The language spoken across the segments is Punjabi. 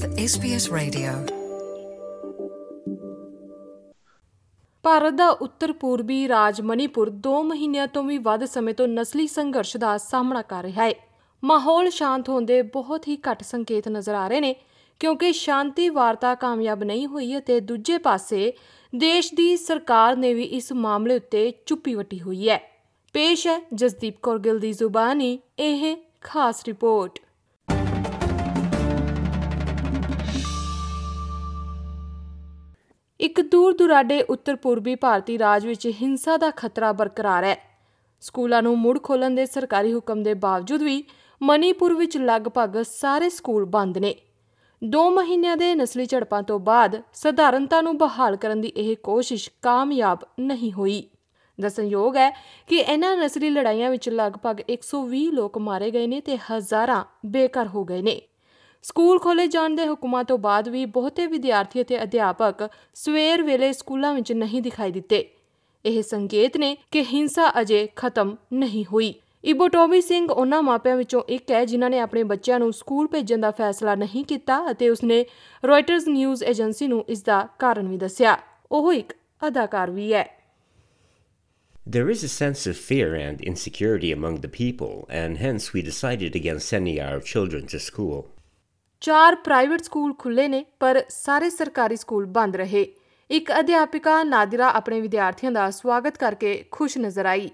with SBS Radio. ਭਾਰਤ ਦਾ ਉੱਤਰ ਪੂਰਬੀ ਰਾਜ ਮਣੀਪੁਰ 2 ਮਹੀਨਿਆਂ ਤੋਂ ਵੀ ਵੱਧ ਸਮੇਂ ਤੋਂ ਨਸਲੀ ਸੰਘਰਸ਼ ਦਾ ਸਾਹਮਣਾ ਕਰ ਰਿਹਾ ਹੈ। ਮਾਹੌਲ ਸ਼ਾਂਤ ਹੋਣ ਦੇ ਬਹੁਤ ਹੀ ਘੱਟ ਸੰਕੇਤ ਨਜ਼ਰ ਆ ਰਹੇ ਨੇ, ਕਿਉਂਕਿ ਸ਼ਾਂਤੀ ਵਾਰਤਾ ਕਾਮਯਾਬ ਨਹੀਂ ਹੋਈ ਅਤੇ ਦੂਜੇ ਪਾਸੇ ਦੇਸ਼ ਦੀ ਸਰਕਾਰ ਨੇ ਵੀ ਇਸ ਮਾਮਲੇ ਉੱਤੇ ਚੁੱਪੀ ਵੱਟੀ ਹੋਈ ਹੈ। ਪੇਸ਼ ਹੈ ਜਸਦੀਪ ਕੌਰ ਗਿੱਲ ਦੀ ਜ਼ੁਬਾਨੀ, ਇਹ ਖਾਸ ਰਿਪੋਰਟ। ਇੱਕ ਦੂਰ ਦੁਰਾਡੇ ਉੱਤਰ ਪੂਰਬੀ ਭਾਰਤੀ ਰਾਜ ਵਿੱਚ ਹਿੰਸਾ ਦਾ ਖਤਰਾ ਬਰਕਰਾਰ ਹੈ। ਸਕੂਲਾਂ ਨੂੰ ਮੁੜ ਖੋਲਣ ਦੇ ਸਰਕਾਰੀ ਹੁਕਮ ਦੇ ਬਾਵਜੂਦ ਵੀ ਮਣੀਪੁਰ ਵਿੱਚ ਲਗਭਗ ਸਾਰੇ ਸਕੂਲ ਬੰਦ ਨੇ। 2 ਮਹੀਨਿਆਂ ਦੇ ਨਸਲੀ ਝੜਪਾਂ ਤੋਂ ਬਾਅਦ ਸਧਾਰਨਤਾ ਨੂੰ ਬਹਾਲ ਕਰਨ ਦੀ ਇਹ ਕੋਸ਼ਿਸ਼ ਕਾਮਯਾਬ ਨਹੀਂ ਹੋਈ। ਦੱਸਣਯੋਗ ਹੈ ਕਿ ਇਹਨਾਂ ਨਸਲੀ ਲੜਾਈਆਂ ਵਿੱਚ ਲਗਭਗ 120 ਲੋਕ ਮਾਰੇ ਗਏ ਨੇ ਤੇ ਹਜ਼ਾਰਾਂ ਬੇਘਰ ਹੋ ਗਏ ਨੇ। ਸਕੂਲ ਖੋਲੇ ਜਾਣ ਦੇ ਹੁਕਮਾਂ ਤੋਂ ਬਾਅਦ ਵੀ ਬਹੁਤੇ ਵਿਦਿਆਰਥੀ ਅਤੇ ਅਧਿਆਪਕ ਸਵੇਰ ਵੇਲੇ ਸਕੂਲਾਂ ਵਿੱਚ ਨਹੀਂ ਦਿਖਾਈ ਦਿੱਤੇ। ਇਹ ਸੰਕੇਤ ਨੇ ਕਿ ਹਿੰਸਾ ਅਜੇ ਖਤਮ ਨਹੀਂ ਹੋਈ। ਇਬੋਟੋਮੀ ਸਿੰਘ ਉਹਨਾਂ ਮਾਪਿਆਂ ਵਿੱਚੋਂ ਇੱਕ ਹੈ ਜਿਨ੍ਹਾਂ ਨੇ ਆਪਣੇ ਬੱਚਿਆਂ ਨੂੰ ਸਕੂਲ ਭੇਜਣ ਦਾ ਫੈਸਲਾ ਨਹੀਂ ਕੀਤਾ ਅਤੇ ਉਸਨੇ ਰॉयਟਰਸ ਨਿਊਜ਼ ਏਜੰਸੀ ਨੂੰ ਇਸ ਦਾ ਕਾਰਨ ਵੀ ਦੱਸਿਆ। ਉਹ ਇੱਕ ਅਦਾਕਾਰ ਵੀ ਹੈ। There is a sense of fear and insecurity among the people, and hence we decided against sending our children to school. ਚਾਰ ਪ੍ਰਾਈਵੇਟ ਸਕੂਲ ਖੁੱਲੇ ਨੇ ਪਰ ਸਾਰੇ ਸਰਕਾਰੀ ਸਕੂਲ ਬੰਦ ਰਹੇ ਇੱਕ ਅਧਿਆਪਿਕਾ ਨਾਦਿਰਾ ਆਪਣੇ ਵਿਦਿਆਰਥੀਆਂ ਦਾ ਸਵਾਗਤ ਕਰਕੇ ਖੁਸ਼ ਨਜ਼ਰ ਆਈ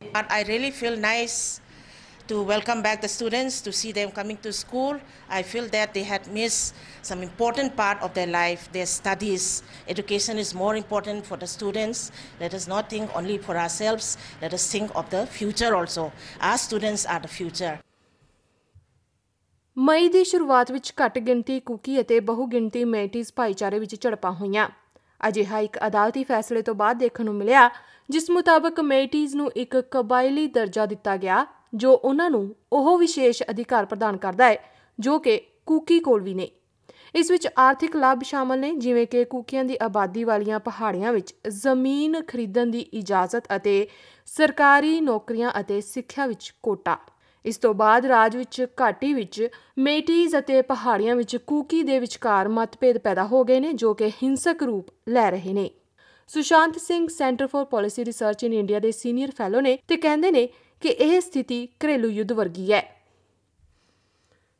But I really feel nice to welcome back the students, to see them coming to school. I feel that they had missed some important part of their life, their studies. Education is more important for the students. Let us not think only for ourselves, let us think of the future also. Our students are the future. ਮਈ ਦੀ ਸ਼ੁਰੂਆਤ ਵਿੱਚ ਘੱਟ ਗਿਣਤੀ ਕੁਕੀ ਅਤੇ ਬਹੁ ਗਿਣਤੀ ਮੈਟਿਸ ਭਾਈਚਾਰੇ ਵਿੱਚ ਝੜਪਾਂ ਹੋਈਆਂ। ਅਜਿਹਾ ਇੱਕ ਅਦਾਲਤੀ ਫੈਸਲੇ ਤੋਂ ਬਾਅਦ ਦੇਖਣ ਨੂੰ ਮਿਲਿਆ, ਜਿਸ ਮੁਤਾਬਕ ਮੈਟਿਸ ਨੂੰ ਇੱਕ ਕਬਾਇਲੀ ਦਰਜਾ ਦਿੱਤਾ ਗਿਆ, ਜੋ ਉਹਨਾਂ ਨੂੰ ਉਹ ਵਿਸ਼ੇਸ਼ ਅਧਿਕਾਰ ਪ੍ਰਦਾਨ ਕਰਦਾ ਹੈ, ਜੋ ਕਿ ਕੁਕੀ ਕੋਲ ਵੀ ਨੇ। ਇਸ ਵਿੱਚ ਆਰਥਿਕ ਲਾਭ ਸ਼ਾਮਲ ਨੇ, ਜਿਵੇਂ ਕਿ ਕੁਕੀਆਂ ਦੀ ਆਬਾਦੀ ਵਾਲੀਆਂ ਪਹਾੜੀਆਂ ਵਿੱਚ ਜ਼ਮੀਨ ਖਰੀਦਣ ਦੀ ਇਜਾਜ਼ਤ ਅਤੇ ਸਰਕਾਰੀ ਨੌਕਰੀਆਂ ਅਤੇ ਸਿੱਖਿਆ ਵਿੱਚ ਕੋਟਾ। ਇਸ ਤੋਂ ਬਾਅਦ ਰਾਜ ਵਿੱਚ ਘਾਟੀ ਵਿੱਚ ਮੇਟੀਜ਼ ਅਤੇ ਪਹਾੜੀਆਂ ਵਿੱਚ ਕੂਕੀ ਦੇ ਵਿਚਕਾਰ ਮਤਭੇਦ ਪੈਦਾ ਹੋ ਗਏ ਨੇ, ਜੋ ਕਿ ਹਿੰਸਕ ਰੂਪ ਲੈ ਰਹੇ ਨੇ। Sushant Singh centre for policy research in India ਦੇ ਸੀਨੀਅਰ ਫੈਲੋ ਨੇ ਤੇ ਕਹਿੰਦੇ ਨੇ ਕਿ ਇਹ ਸਥਿਤੀ ਘਰੇਲੂ ਯੁੱਧ ਵਰਗੀ ਹੈ।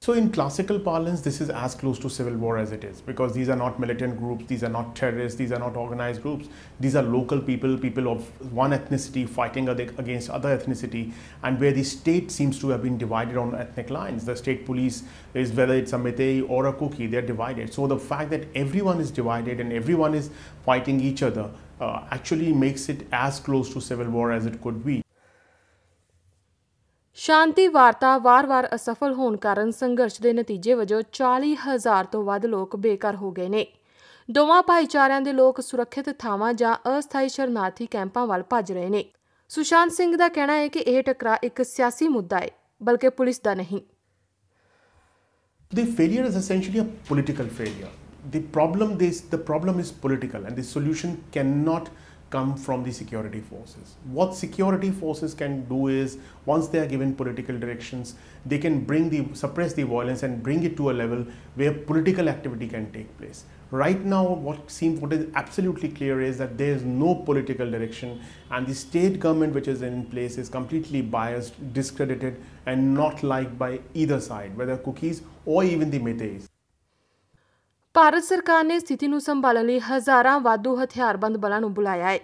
So, in classical parlance, this is as close to civil war as it is because these are not militant groups, these are not terrorists, these are not organized groups. These are local people, people of one ethnicity fighting against other ethnicity, and where the state seems to have been divided on ethnic lines. The state police is whether it's a Meitei or a Kuki, they're divided. So, the fact that everyone is divided and everyone is fighting each other uh, actually makes it as close to civil war as it could be. ਸ਼ਾਂਤੀ ਵਾਰਤਾ ਵਾਰ-ਵਾਰ ਅਸਫਲ ਹੋਣ ਕਾਰਨ ਸੰਘਰਸ਼ ਦੇ ਨਤੀਜੇ ਵਜੋਂ 40000 ਤੋਂ ਵੱਧ ਲੋਕ ਬੇਘਰ ਹੋ ਗਏ ਨੇ। ਦੋਵਾਂ ਭਾਈਚਾਰਿਆਂ ਦੇ ਲੋਕ ਸੁਰੱਖਿਅਤ ਥਾਵਾਂ ਜਾਂ ਅਸਥਾਈ ਸ਼ਰਨਾਰਥੀ ਕੈਂਪਾਂ ਵੱਲ ਭੱਜ ਰਹੇ ਨੇ। ਸੁਸ਼ਾਂਤ ਸਿੰਘ ਦਾ ਕਹਿਣਾ ਹੈ ਕਿ ਇਹ ਟਕਰਾ ਇੱਕ ਸਿਆਸੀ ਮੁੱਦਾ ਹੈ, ਬਲਕਿ ਪੁਲਿਸ ਦਾ ਨਹੀਂ। The failure is essentially a political failure. The problem this the problem is political and the solution cannot come from the security forces. What security forces can do is once they are given political directions, they can bring the suppress the violence and bring it to a level where political activity can take place. Right now, what seems what is absolutely clear is that there is no political direction, and the state government which is in place is completely biased, discredited, and not liked by either side, whether cookies or even the Meiteis. Bharat ਸਰਕਾਰ ਨੇ ਸਥਿਤੀ ਨੂੰ ਸੰਭਾਲਣ ਲਈ ਹਜ਼ਾਰਾਂ ਵਾਧੂ ਹਥਿਆਰਬੰਦ ਬਲਾਂ ਨੂੰ ਬੁਲਾਇਆ ਹੈ।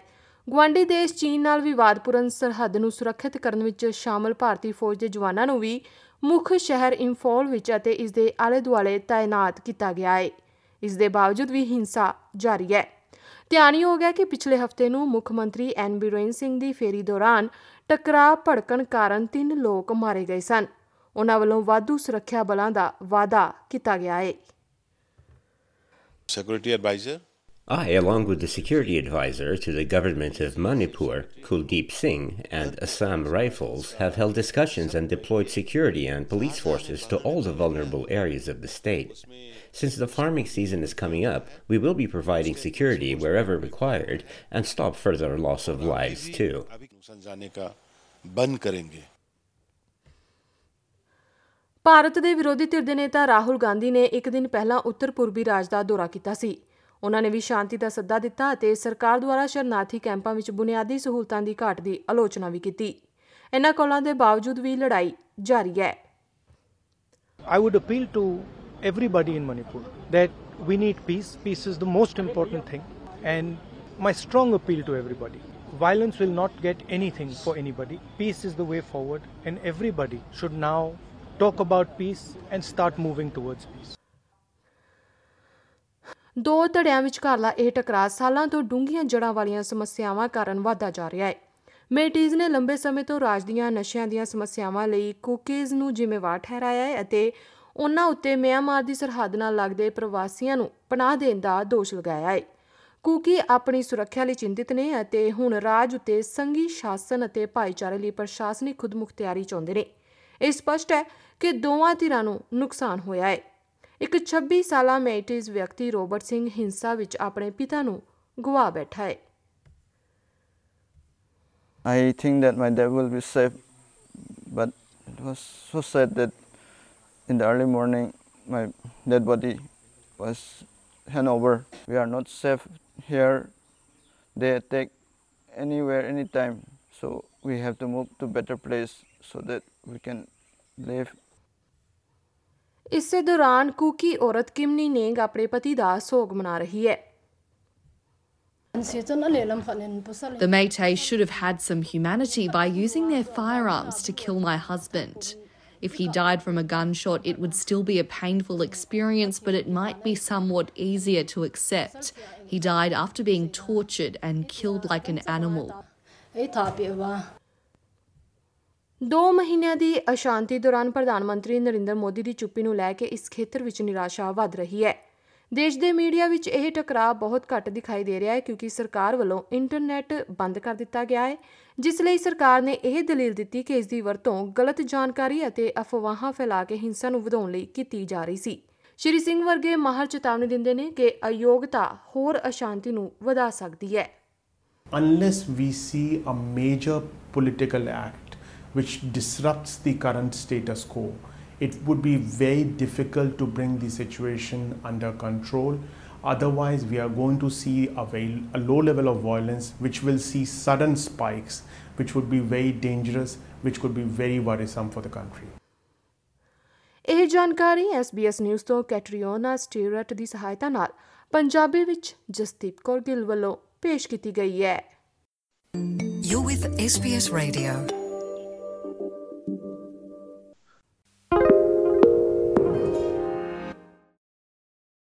ਗਵਾਂਡੀ ਦੇਸ਼ ਚੀਨ ਨਾਲ ਵਿਵਾਦਪੂਰਨ ਸਰਹੱਦ ਨੂੰ ਸੁਰੱਖਿਅਤ ਕਰਨ ਵਿੱਚ ਸ਼ਾਮਲ ਭਾਰਤੀ ਫੌਜ ਦੇ ਜਵਾਨਾਂ ਨੂੰ ਵੀ ਮੁੱਖ ਸ਼ਹਿਰ ਇੰਫੋਲ ਵਿੱਚ ਅਤੇ ਇਸ ਦੇ ਆਲੇ-ਦੁਆਲੇ ਤਾਇਨਾਤ ਕੀਤਾ ਗਿਆ ਹੈ। ਇਸ ਦੇ ਬਾਵਜੂਦ ਵੀ ਹਿੰਸਾ ਜਾਰੀ ਹੈ। ਧਿਆਨਯੋਗ ਹੈ ਕਿ ਪਿਛਲੇ ਹਫ਼ਤੇ ਨੂੰ ਮੁੱਖ ਮੰਤਰੀ ਐਨ ਬਿਰੇਨ ਸਿੰਘ ਦੀ ਫੇਰੀ ਦੌਰਾਨ ਟਕਰਾਅ ਭੜਕਣ ਕਾਰਨ ਤਿੰਨ ਲੋਕ ਮਾਰੇ ਗਏ ਸਨ। ਉਹਨਾਂ ਵੱਲੋਂ ਵਾਧੂ ਸੁਰੱਖਿਆ ਬਲਾਂ ਦਾ ਵਾਅਦਾ ਕੀਤਾ ਗਿਆ ਹੈ। Security advisor. I, along with the security advisor to the government of Manipur, Kuldeep Singh, and Assam Rifles, have held discussions and deployed security and police forces to all the vulnerable areas of the state. Since the farming season is coming up, we will be providing security wherever required and stop further loss of lives too. Bharat ਦੇ ਵਿਰੋਧੀ ਧਿਰ ਦੇ ਨੇਤਾ ਰਾਹੁਲ ਗਾਂਧੀ ਨੇ ਇੱਕ ਦਿਨ ਪਹਿਲਾਂ ਉੱਤਰ ਪੂਰਬੀ ਰਾਜ ਦਾ ਦੌਰਾ ਕੀਤਾ ਸੀ ਉਹਨਾਂ ਨੇ ਵੀ ਸ਼ਾਂਤੀ ਦਾ ਸੱਦਾ ਦਿੱਤਾ ਅਤੇ ਸਰਕਾਰ ਦੁਆਰਾ ਸ਼ਰਨਾਰਥੀ ਕੈਂਪਾਂ ਵਿੱਚ ਬੁਨਿਆਦੀ ਸਹੂਲਤਾਂ ਦੀ ਘਾਟ ਦੀ ਆਲੋਚਨਾ ਵੀ ਕੀਤੀ ਇਨ੍ਹਾਂ ਕੌਲਾਂ ਦੇ ਬਾਵਜੂਦ ਵੀ ਲੜਾਈ ਜਾਰੀ ਹੈ I would appeal to everybody in Manipur that we need peace. Peace is the most important thing. And my strong appeal to everybody violence will not get anything for anybody. Peace is the way forward, and everybody should now talk about peace and start moving towards peace. ਦੋ ਧੜਿਆਂ ਵਿਚਕਾਰਲਾ ਇਹ ਟਕਰਾਅ ਸਾਲਾਂ ਤੋਂ ਡੂੰਘੀਆਂ ਜੜ੍ਹਾਂ ਵਾਲੀਆਂ ਸਮੱਸਿਆਵਾਂ ਕਾਰਨ ਵਧਦਾ ਜਾ ਰਿਹਾ ਹੈ। ਮੇਟੀਜ਼ ਨੇ ਲੰਬੇ ਸਮੇਂ ਤੋਂ ਰਾਜ ਦੀਆਂ ਨਸ਼ਿਆਂ ਦੀਆਂ ਸਮੱਸਿਆਵਾਂ ਲਈ ਕੁਕੀਜ਼ ਨੂੰ ਜ਼ਿੰਮੇਵਾਰ ਠਹਿਰਾਇਆ ਹੈ ਅਤੇ ਉਹਨਾਂ ਉੱਤੇ ਮਿਆਂਮਾਰ ਦੀ ਸਰਹੱਦ ਨਾਲ ਲੱਗਦੇ ਪ੍ਰਵਾਸੀਆਂ ਨੂੰ ਪਨਾਹ ਦੇਣ ਦਾ ਦੋਸ਼ ਲਗਾਇਆ ਹੈ। ਕੁਕੀ ਆਪਣੀ ਸੁਰੱਖਿਆ ਲਈ ਚਿੰਤਿਤ ਨੇ ਅਤੇ ਹੁਣ ਰਾਜ ਉੱਤੇ ਸੰਘੀ ਸ਼ਾਸਨ ਅਤੇ ਭਾਈਚਾਰੇ ਲਈ ਪ੍ਰਸ਼ਾਸਨਿਕ ਖੁਦਮੁਖਤਿਆਰੀ ਚਾਹੁੰਦੇ ਨੇ। ਇਹ ਸਪਸ਼ਟ ਹੈ ਕਿ ਦੋਵਾਂ ਧਿਰਾਂ ਨੂੰ ਨੁਕਸਾਨ ਹੋਇਆ ਹੈ ਇੱਕ 26 ਸਾਲਾ ਮੇਟਿਸ ਵਿਅਕਤੀ ਰੋਬਰਟ ਸਿੰਘ ਹਿੰਸਾ ਵਿੱਚ ਆਪਣੇ ਪਿਤਾ ਨੂੰ ਗਵਾ ਬੈਠਾ ਹੈ I think that my dad will be safe, but it was so sad that in the early morning my dead body was handed over. We are not safe here. They attack anywhere, anytime. So we have to move to better place so that we can live. ਇਸੇ ਦੌਰਾਨ ਕੁਕੀ ਔਰਤ ਕਿਮਨੀ ਨੇਂਗ ਆਪਣੇ ਪਤੀ ਦਾ ਸੋਗ ਮਨਾ ਰਹੀ ਹੈ The Métis should have had some humanity by using their firearms to kill my husband. If he died from a gunshot, it would still be a painful experience, but it might be somewhat easier to accept. He died after being tortured and killed like an animal. ਦੋ ਮਹੀਨਿਆਂ ਦੀ ਅਸ਼ਾਂਤੀ ਦੌਰਾਨ ਪ੍ਰਧਾਨ ਮੰਤਰੀ ਨਰਿੰਦਰ ਮੋਦੀ ਦੀ ਚੁੱਪੀ ਨੂੰ ਲੈ ਕੇ ਇਸ ਖੇਤਰ ਵਿੱਚ ਨਿਰਾਸ਼ਾ ਵੱਧ ਰਹੀ ਹੈ। ਦੇਸ਼ ਦੇ ਮੀਡੀਆ ਵਿੱਚ ਇਹ ਟਕਰਾਅ ਬਹੁਤ ਘੱਟ ਦਿਖਾਈ ਦੇ ਰਿਹਾ ਹੈ ਕਿਉਂਕਿ ਸਰਕਾਰ ਵੱਲੋਂ ਇੰਟਰਨੈਟ ਬੰਦ ਕਰ ਦਿੱਤਾ ਗਿਆ ਹੈ, ਜਿਸ ਲਈ ਸਰਕਾਰ ਨੇ ਇਹ ਦਲੀਲ ਦਿੱਤੀ ਕਿ ਇਸ ਦੀ ਵਰਤੋਂ ਗਲਤ ਜਾਣਕਾਰੀ ਅਤੇ ਅਫਵਾਹਾਂ ਫੈਲਾ ਕੇ ਹਿੰਸਾ ਨੂੰ ਵਧਾਉਣ ਲਈ ਕੀਤੀ ਜਾ ਰਹੀ ਸੀ। ਸ਼੍ਰੀ ਸਿੰਘ ਵਰਗੇ ਮਾਹਰ ਚੇਤਾਵਨੀ ਦਿੰਦੇ ਨੇ ਕਿ ਅਯੋਗਤਾ ਹੋਰ ਅਸ਼ਾਂਤੀ ਨੂੰ ਵਧਾ ਸਕਦੀ ਹੈ। Unless we see a major political act which disrupts the current status quo, it would be very difficult to bring the situation under control. Otherwise, we are going to see a, very, a low level of violence, which will see sudden spikes, which would be very dangerous, which could be very worrisome for the country. ਇਹ ਜਾਣਕਾਰੀ SBS ਨਿਊਜ਼ ਤੋਂ ਕੈਟਰੀਓਨਾ ਸਟੀਰਟ ਦੀ ਸਹਾਇਤਾ ਨਾਲ ਪੰਜਾਬੀ ਵਿੱਚ ਜਸਦੀਪ ਕੌਰ ਗਿੱਲ ਵੱਲੋਂ ਪੇਸ਼ ਕੀਤੀ ਗਈ ਹੈ You're with SBS Radio.